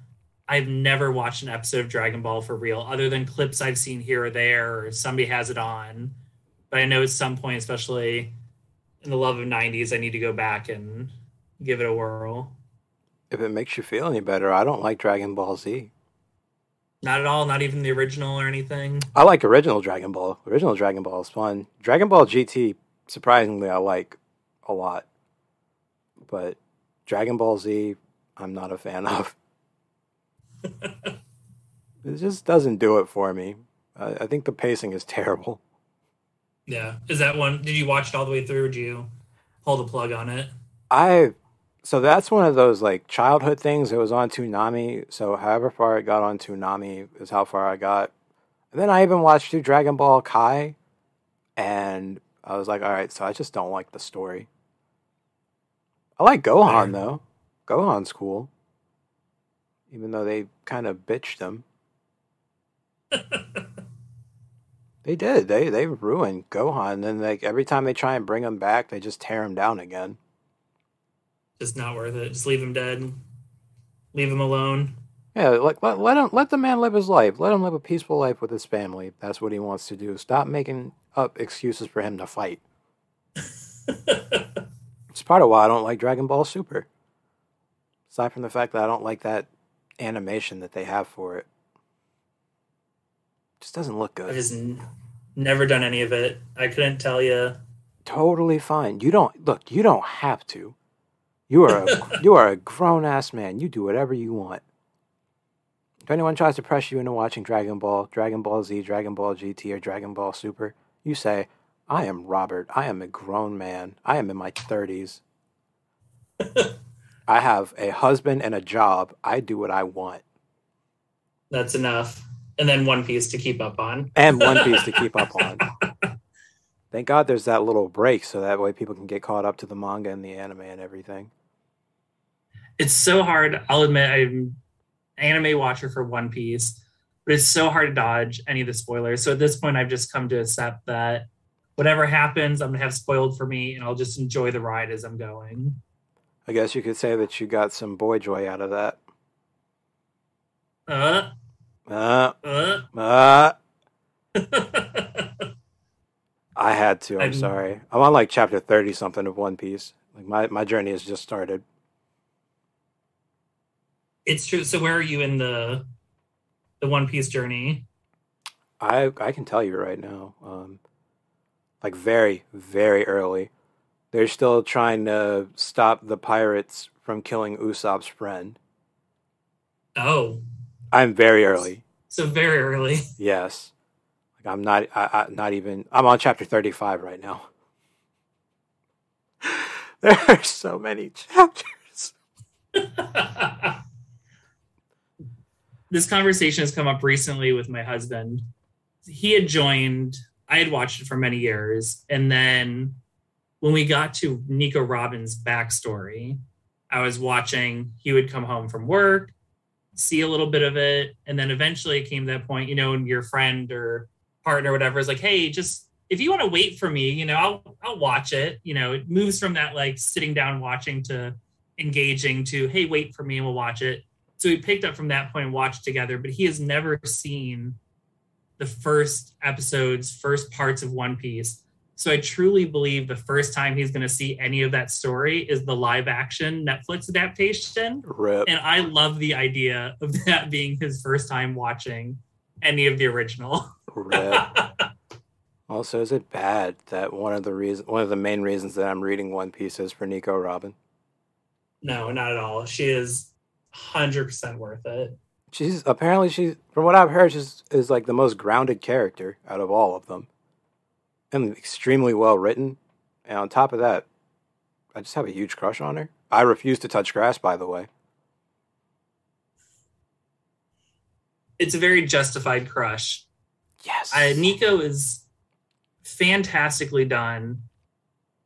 I've never watched an episode of Dragon Ball for real, other than clips I've seen here or there, or somebody has it on. But I know at some point, especially in the love of '90s, I need to go back and give it a whirl. If it makes you feel any better, I don't like Dragon Ball Z. Not at all, not even the original or anything. I like original Dragon Ball. Original Dragon Ball is fun. Dragon Ball GT, surprisingly, I like a lot. But Dragon Ball Z, I'm not a fan <laughs> of. <laughs> it just doesn't do it for me. I, I think the pacing is <laughs> terrible. Yeah, is that one? Did you watch it all the way through? Or did you pull the plug on it? I so that's one of those like childhood things. It was on Toonami, so however far it got on Toonami is how far I got. And then I even watched through Dragon Ball Kai, and I was like, all right, so I just don't like the story. I like Gohan Fair. though. Gohan's cool, even though they kind of bitched him. <laughs> They did. They they ruined Gohan. And then like every time they try and bring him back, they just tear him down again. Just not worth it. Just leave him dead. Leave him alone. Yeah, like let, let him let the man live his life. Let him live a peaceful life with his family. That's what he wants to do. Stop making up excuses for him to fight. <laughs> It's part of why I don't like Dragon Ball Super. Aside from the fact that I don't like that animation that they have for it. Just doesn't look good. I just n- never done any of it. I couldn't tell you. Totally fine. You don't look, you don't have to. You are a, <laughs> you are a grown ass man. You do whatever you want. If anyone tries to press you into watching Dragon Ball, Dragon Ball Z, Dragon Ball GT, or Dragon Ball Super, you say, I am Robert. I am a grown man. I am in my 30s. <laughs> I have a husband and a job. I do what I want. That's enough. And then One Piece to keep up on. And One Piece to keep up on. <laughs> Thank God there's that little break so that way people can get caught up to the manga and the anime and everything. It's so hard. I'll admit I'm an anime watcher for One Piece, but it's so hard to dodge any of the spoilers. So at this point, I've just come to accept that whatever happens, I'm gonna have spoiled for me, and I'll just enjoy the ride as I'm going. I guess you could say that you got some boy joy out of that. Uh, Uh, uh. <laughs> uh. I had to. I'm, I'm- sorry. I'm on like chapter thirty something of One Piece. Like my my journey has just started. it's true. So where are you in the the One Piece journey? I I can tell you right now. Um, like very very early, they're still trying to stop the pirates from killing Usopp's friend. Oh, I'm very early. so very early. Yes. Like I'm not I, I not even I'm on chapter 35 right now. <laughs> There are so many chapters. <laughs> this conversation has come up recently with my husband. He had joined, I had watched it for many years. And then when we got to Nico Robin's backstory, I was watching, he would come home from work, see a little bit of it. And then eventually it came to that point, you know, and your friend or partner, or whatever, is like, hey, just if you want to wait for me, you know, I'll I'll watch it. You know, it moves from that like sitting down watching to engaging to, hey, wait for me and we'll watch it. So we picked up from that point and watched together, but he has never seen the first episodes, first parts of One Piece. So I truly believe the first time he's going to see any of that story is the live action Netflix adaptation. Rip. And I love the idea of <laughs> that being his first time watching any of the original. <laughs> Also, is it bad that one of the reason one of the main reasons that I'm reading One Piece is for Nico Robin? no, not at all. She is 100% worth it. She's apparently she's from what I've heard she's is like the most grounded character out of all of them. And extremely well written. And on top of that, I just have a huge crush on her. I refuse to touch grass, by the way. It's a very justified crush. Yes. Uh, Nico is fantastically done.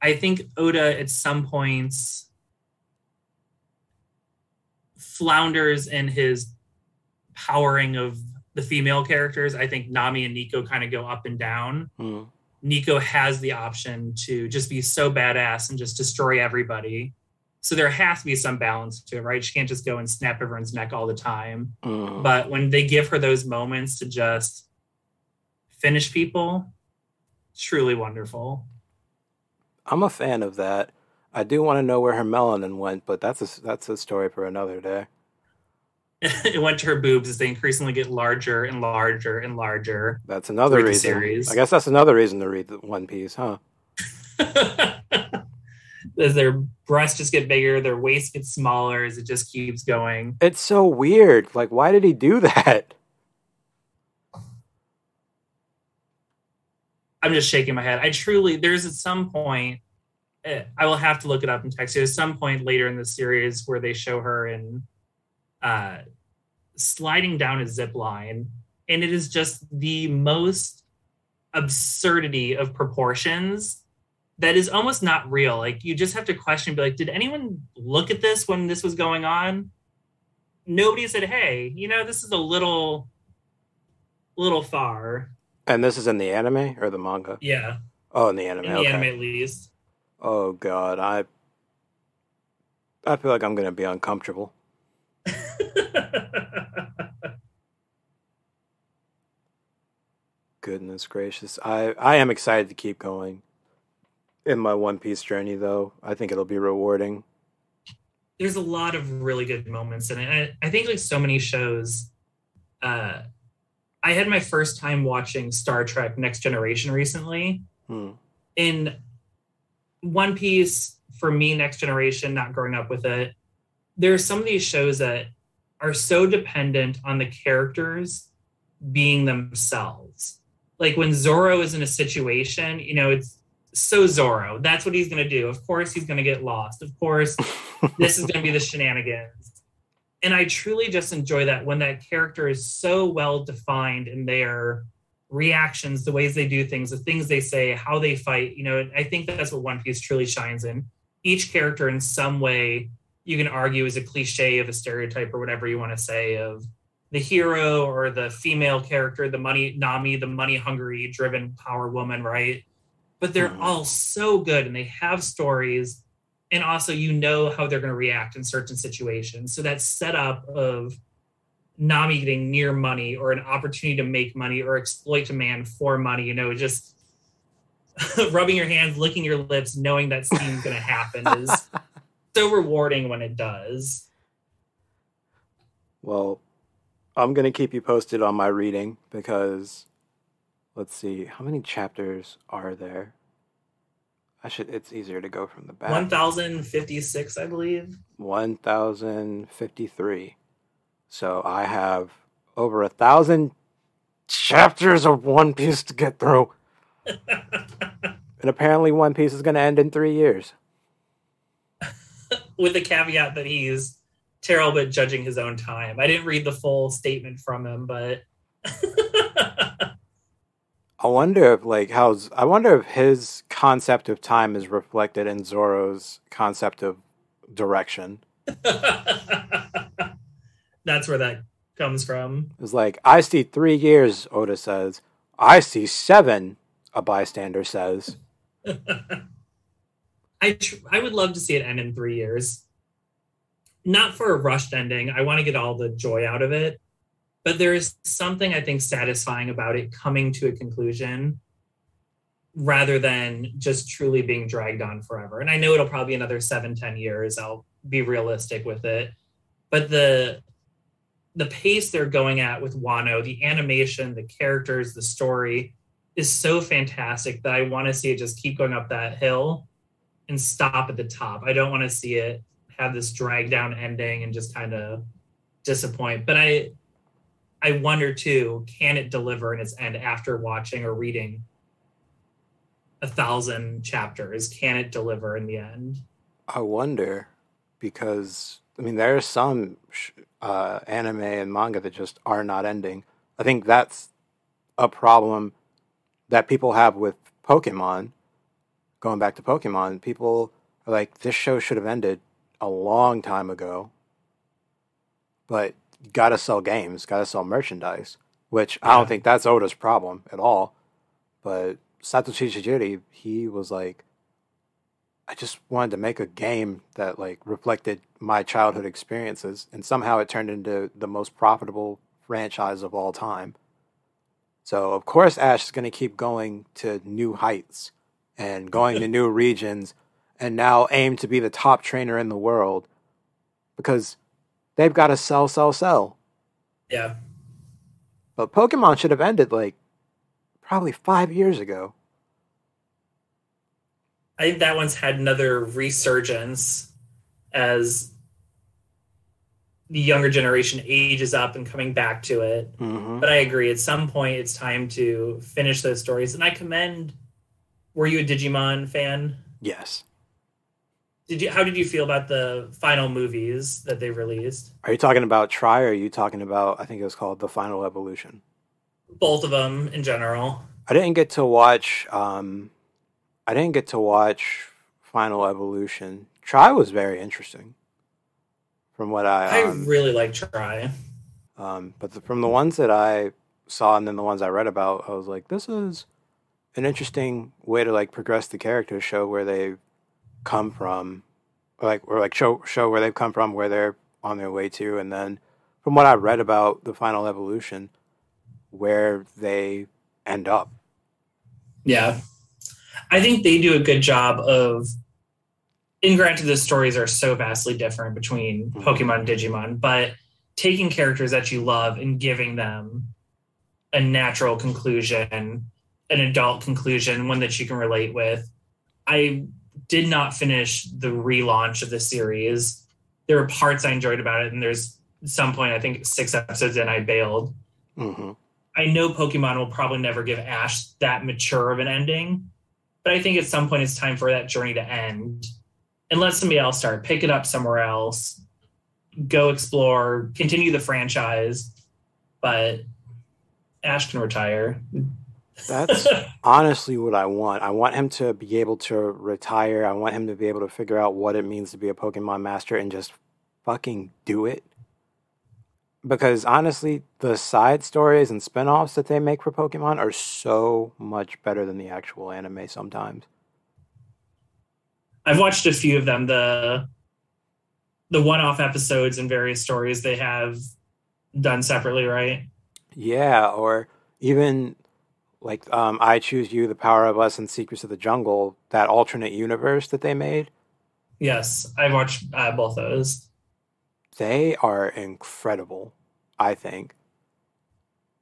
I think Oda at some points flounders in his powering of the female characters. I think Nami and Nico kind of go up and down. Hmm. Nico has the option to just be so badass and just destroy everybody. So there has to be some balance to it, right? She can't just go and snap everyone's neck all the time. But when they give her those moments to just finish people, truly wonderful. I'm a fan of that. I do want to know where her melanin went, but that's a that's a story for another day. <laughs> it went to her boobs as they increasingly get larger and larger and larger. That's another reason. series. I guess that's another reason to read the One Piece, huh? <laughs> as their breasts just get bigger, their waist gets smaller as it just keeps going. It's so weird. Like, why did he do that? I'm just shaking my head. I truly, there's at some point, eh, I will have to look it up and text. At some point later in the series where they show her in uh, sliding down a zip line, and it is just the most absurdity of proportions that is almost not real. Like you just have to question, be like, did anyone look at this when this was going on? Nobody said, "Hey, you know, this is a little, little far." And this is in the anime or the manga? Yeah, Oh, in the anime. in the okay. anime at least. Oh god, I I feel like I'm gonna be uncomfortable. Goodness gracious. I I am excited to keep going in my One Piece journey though. I think it'll be rewarding. There's a lot of really good moments in it. I, I think like so many shows. Uh, I had my first time watching Star Trek Next Generation recently. Hmm. In One Piece, for me, Next Generation, not growing up with it, there are some of these shows that are so dependent on the characters being themselves. Like when Zoro is in a situation, you know, it's so Zoro. That's what he's going to do. Of course, he's going to get lost. Of course, <laughs> this is going to be the shenanigans. And I truly just enjoy that when that character is so well defined in their reactions, the ways they do things, the things they say, how they fight. You know, I think that's what One Piece truly shines in. Each character, in some way, you can argue is a cliche of a stereotype or whatever you want to say of the hero or the female character, the money Nami, the money hungry, driven power woman, right? But they're Mhm. all so good and they have stories and also you know how they're going to react in certain situations. So that setup of Nami getting near money or an opportunity to make money or exploit a man for money. You know, just <laughs> rubbing your hands, licking your lips, knowing that <laughs> scene's going to happen is so rewarding when it does. Well, I'm going to keep you posted on my reading because let's see, how many chapters are there? I should it's easier to go from the back. 1056, I believe. 1053. So I have over a thousand chapters of One Piece to get through. <laughs> and apparently, One Piece is going to end in three years. With the caveat that he's terrible at judging his own time. I didn't read the full statement from him, but. <laughs> I wonder if like how's I wonder if his concept of time is reflected in Zoro's concept of direction. <laughs> That's where that comes from. It's like I see three years, Oda says. I see seven, a bystander says. <laughs> I tr- I would love to see it end in three years. Not for a rushed ending. I want to get all the joy out of it but there is something I think satisfying about it coming to a conclusion rather than just truly being dragged on forever. And I know it'll probably another seven, ten years. I'll be realistic with it. But the the pace they're going at with Wano, the animation, the characters, the story is so fantastic that I want to see it just keep going up that hill and stop at the top. I don't want to see it have this drag down ending and just kind of disappoint. But I I wonder too, can it deliver in its end after watching or reading a thousand chapters? Can it deliver in the end? I wonder because I mean there are some uh, anime and manga that just are not ending. I think that's a problem that people have with Pokemon. Going back to Pokemon, people are like, this show should have ended a long time ago. But got to sell games, got to sell merchandise, which yeah. I don't think that's Oda's problem at all. But Satoshi Tajiri, he was like, I just wanted to make a game that like reflected my childhood experiences, and somehow it turned into the most profitable franchise of all time. So of course Ash is going to keep going to new heights and going to new regions, and now aim to be the top trainer in the world, because they've got to sell, sell, sell. Yeah. But Pokemon should have ended like probably five years ago. I think that one's had another resurgence as the younger generation ages up and coming back to it. Mm-hmm. But I agree, at some point, it's time to finish those stories. And I commend. Were you a Digimon fan? Yes. Did you how did you feel about the final movies that they released? Are you talking about Tri or are you talking about i think it was called the final evolution? Both of them in general. I didn't get to watch um i didn't get to watch final evolution. Tri was very interesting from what i um, i really like Tri. um but the, from the ones that i saw and then the ones i read about i was like this is an interesting way to like progress the character show where they come from, or like or like show show where they've come from, where they're on their way to, and then from what I've read about the final evolution, where they end up. Yeah, I think they do a good job of. And granted, the stories are so vastly different between mm-hmm. Pokemon and Digimon, but taking characters that you love and giving them a natural conclusion, an adult conclusion, one that you can relate with. I did not finish the relaunch of the series. There were parts I enjoyed about it, and there's some point I think six episodes in I bailed. Mm-hmm. I know Pokemon will probably never give Ash that mature of an ending, but I think at some point it's time for that journey to end and let somebody else start. Pick it up somewhere else, go explore, continue the franchise, but Ash can retire. That's <laughs> honestly what I want. I want him to be able to retire. I want him to be able to figure out what it means to be a Pokemon master and just fucking do it. Because honestly, the side stories and spin-offs that they make for Pokemon are so much better than the actual anime sometimes. I've watched a few of them. The the one-off episodes and various stories they have done separately, right? Yeah, or even like um, I Choose You, The Power of Us, and Secrets of the Jungle, that alternate universe that they made. Yes, I've watched uh, both those. They are incredible, I think.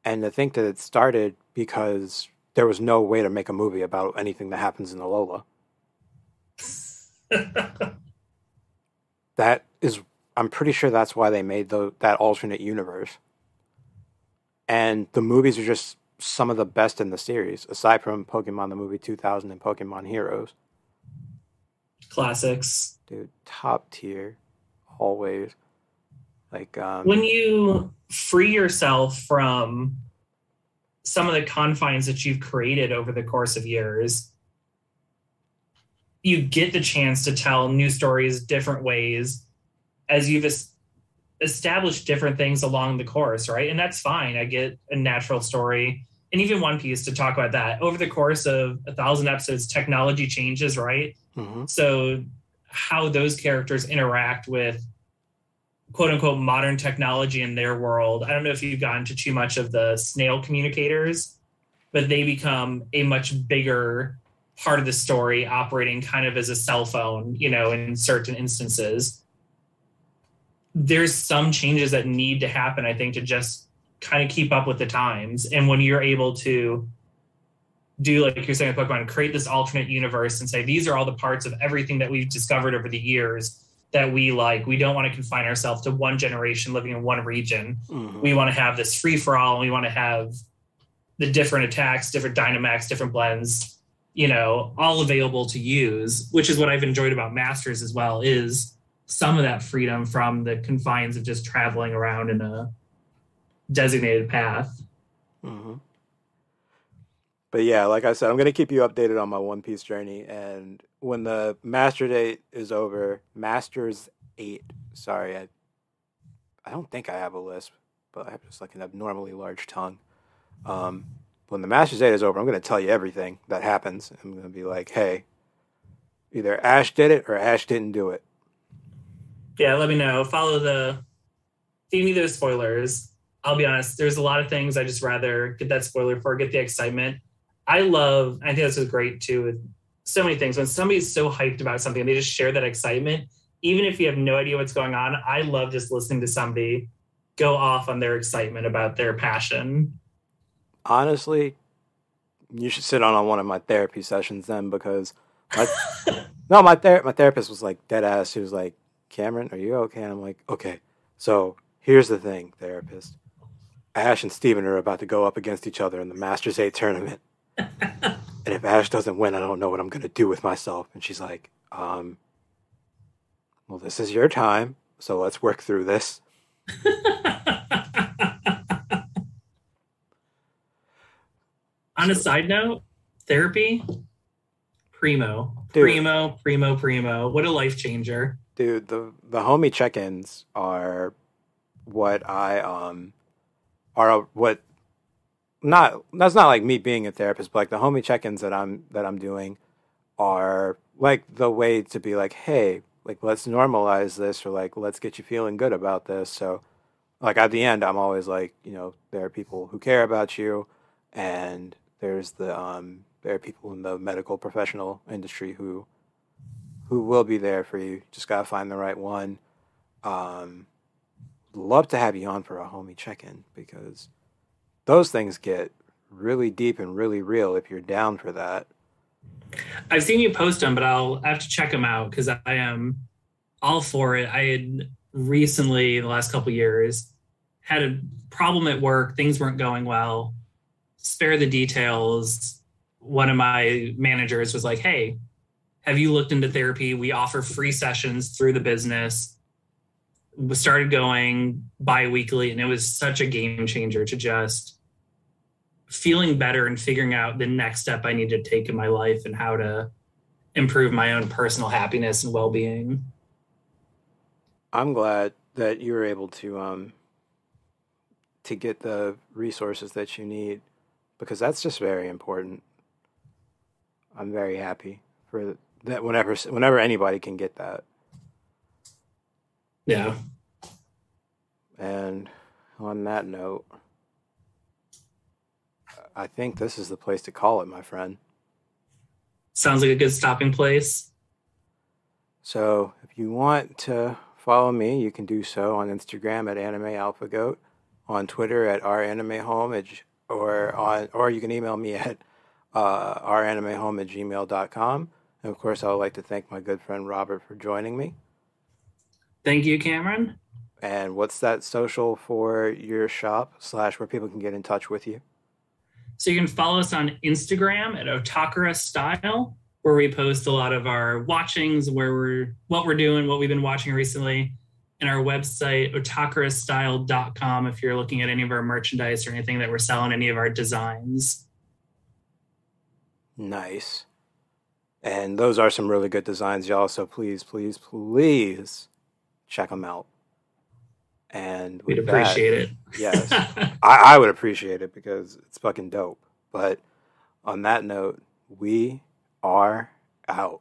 And to think that it started because there was no way to make a movie about anything that happens in Alola. <laughs> that is, I'm pretty sure that's why they made the, that alternate universe. And the movies are just some of the best in the series, aside from Pokemon the movie 2000 and Pokemon Heroes. Classics. Dude, top tier, always. Like um, when you free yourself from some of the confines that you've created over the course of years, you get the chance to tell new stories different ways as you've es- established different things along the course, right? And that's fine. I get a natural story and even One Piece to talk about that. Over the course of a thousand episodes, technology changes, right? Mm-hmm. So, how those characters interact with quote unquote modern technology in their world. I don't know if you've gotten to too much of the snail communicators, but they become a much bigger part of the story, operating kind of as a cell phone, you know, in certain instances. There's some changes that need to happen, I think, to just kind of keep up with the times. And when you're able to do like you're saying with Pokemon, create this alternate universe and say these are all the parts of everything that we've discovered over the years that we like. We don't want to confine ourselves to one generation living in one region. Mm-hmm. We want to have this free for all. and We want to have the different attacks, different Dynamax, different blends, you know, all available to use, which is what I've enjoyed about Masters as well, is some of that freedom from the confines of just traveling around in a designated path. Mm-hmm. But yeah, like I said, I'm gonna keep you updated on my One Piece journey, and when the master date is over, Masters Eight. Sorry, I I don't think I have a lisp, but I have just like an abnormally large tongue. Um, when the Masters Eight is over, I'm gonna tell you everything that happens. I'm gonna be like, hey, either Ash did it or Ash didn't do it. Yeah, let me know. Follow the feed me those spoilers. I'll be honest, there's a lot of things I just rather get that spoiler for, get the excitement. I love, I think this is great too with so many things. When somebody's so hyped about something, they just share that excitement. Even if you have no idea what's going on, I love just listening to somebody go off on their excitement about their passion. Honestly, you should sit on, on one of my therapy sessions then because my, <laughs> no, my ther- my therapist was like dead ass. She was like, Cameron, are you okay? And I'm like, okay. So here's the thing, therapist. Ash and Steven are about to go up against each other in the Masters 8 tournament. <laughs> and if Ash doesn't win, I don't know what I'm going to do with myself. And she's like, um, well, this is your time. So let's work through this. <laughs> On a side note, therapy, primo, Dude. primo, primo, primo. What a life changer. Dude, the the homie check-ins are what I um are what not that's not like me being a therapist, but like the homie check-ins that I'm that I'm doing are like the way to be like, hey, like let's normalize this or like let's get you feeling good about this. So like at the end I'm always like, you know, there are people who care about you and there's the um there are people in the medical professional industry who who will be there for you. Just gotta find the right one. Um, love to have you on for a homie check-in because those things get really deep and really real if you're down for that. I've seen you post them, but I'll have to check them out because I am all for it. I had recently, the last couple years, had a problem at work. Things weren't going well. Spare the details. One of my managers was like, "Hey, have you looked into therapy? We offer free sessions through the business." We started going bi-weekly, and it was such a game changer to just feeling better and figuring out the next step I need to take in my life and how to improve my own personal happiness and well-being. I'm glad that you were able to um to get the resources that you need because that's just very important. I'm very happy for that whenever whenever anybody can get that. Yeah. And on that note, I think this is the place to call it, my friend. Sounds like a good stopping place. So if you want to follow me, you can do so on Instagram at Anime Alpha Goat, on Twitter at our anime homage, or on or you can email me at uh, home at gmail.com. And of course, I would like to thank my good friend Robert for joining me. Thank you, Cameron. And what's that social for your shop slash where people can get in touch with you? So you can follow us on Instagram at Otakura Style, where we post a lot of our watchings, where we're what we're doing, what we've been watching recently, and our website otakurastyle.com if you're looking at any of our merchandise or anything that we're selling, any of our designs. Nice. And those are some really good designs, y'all. So please, please, please check them out. And we'd appreciate that, it. Yes, <laughs> I, I would appreciate it because it's fucking dope. But on that note, we are out.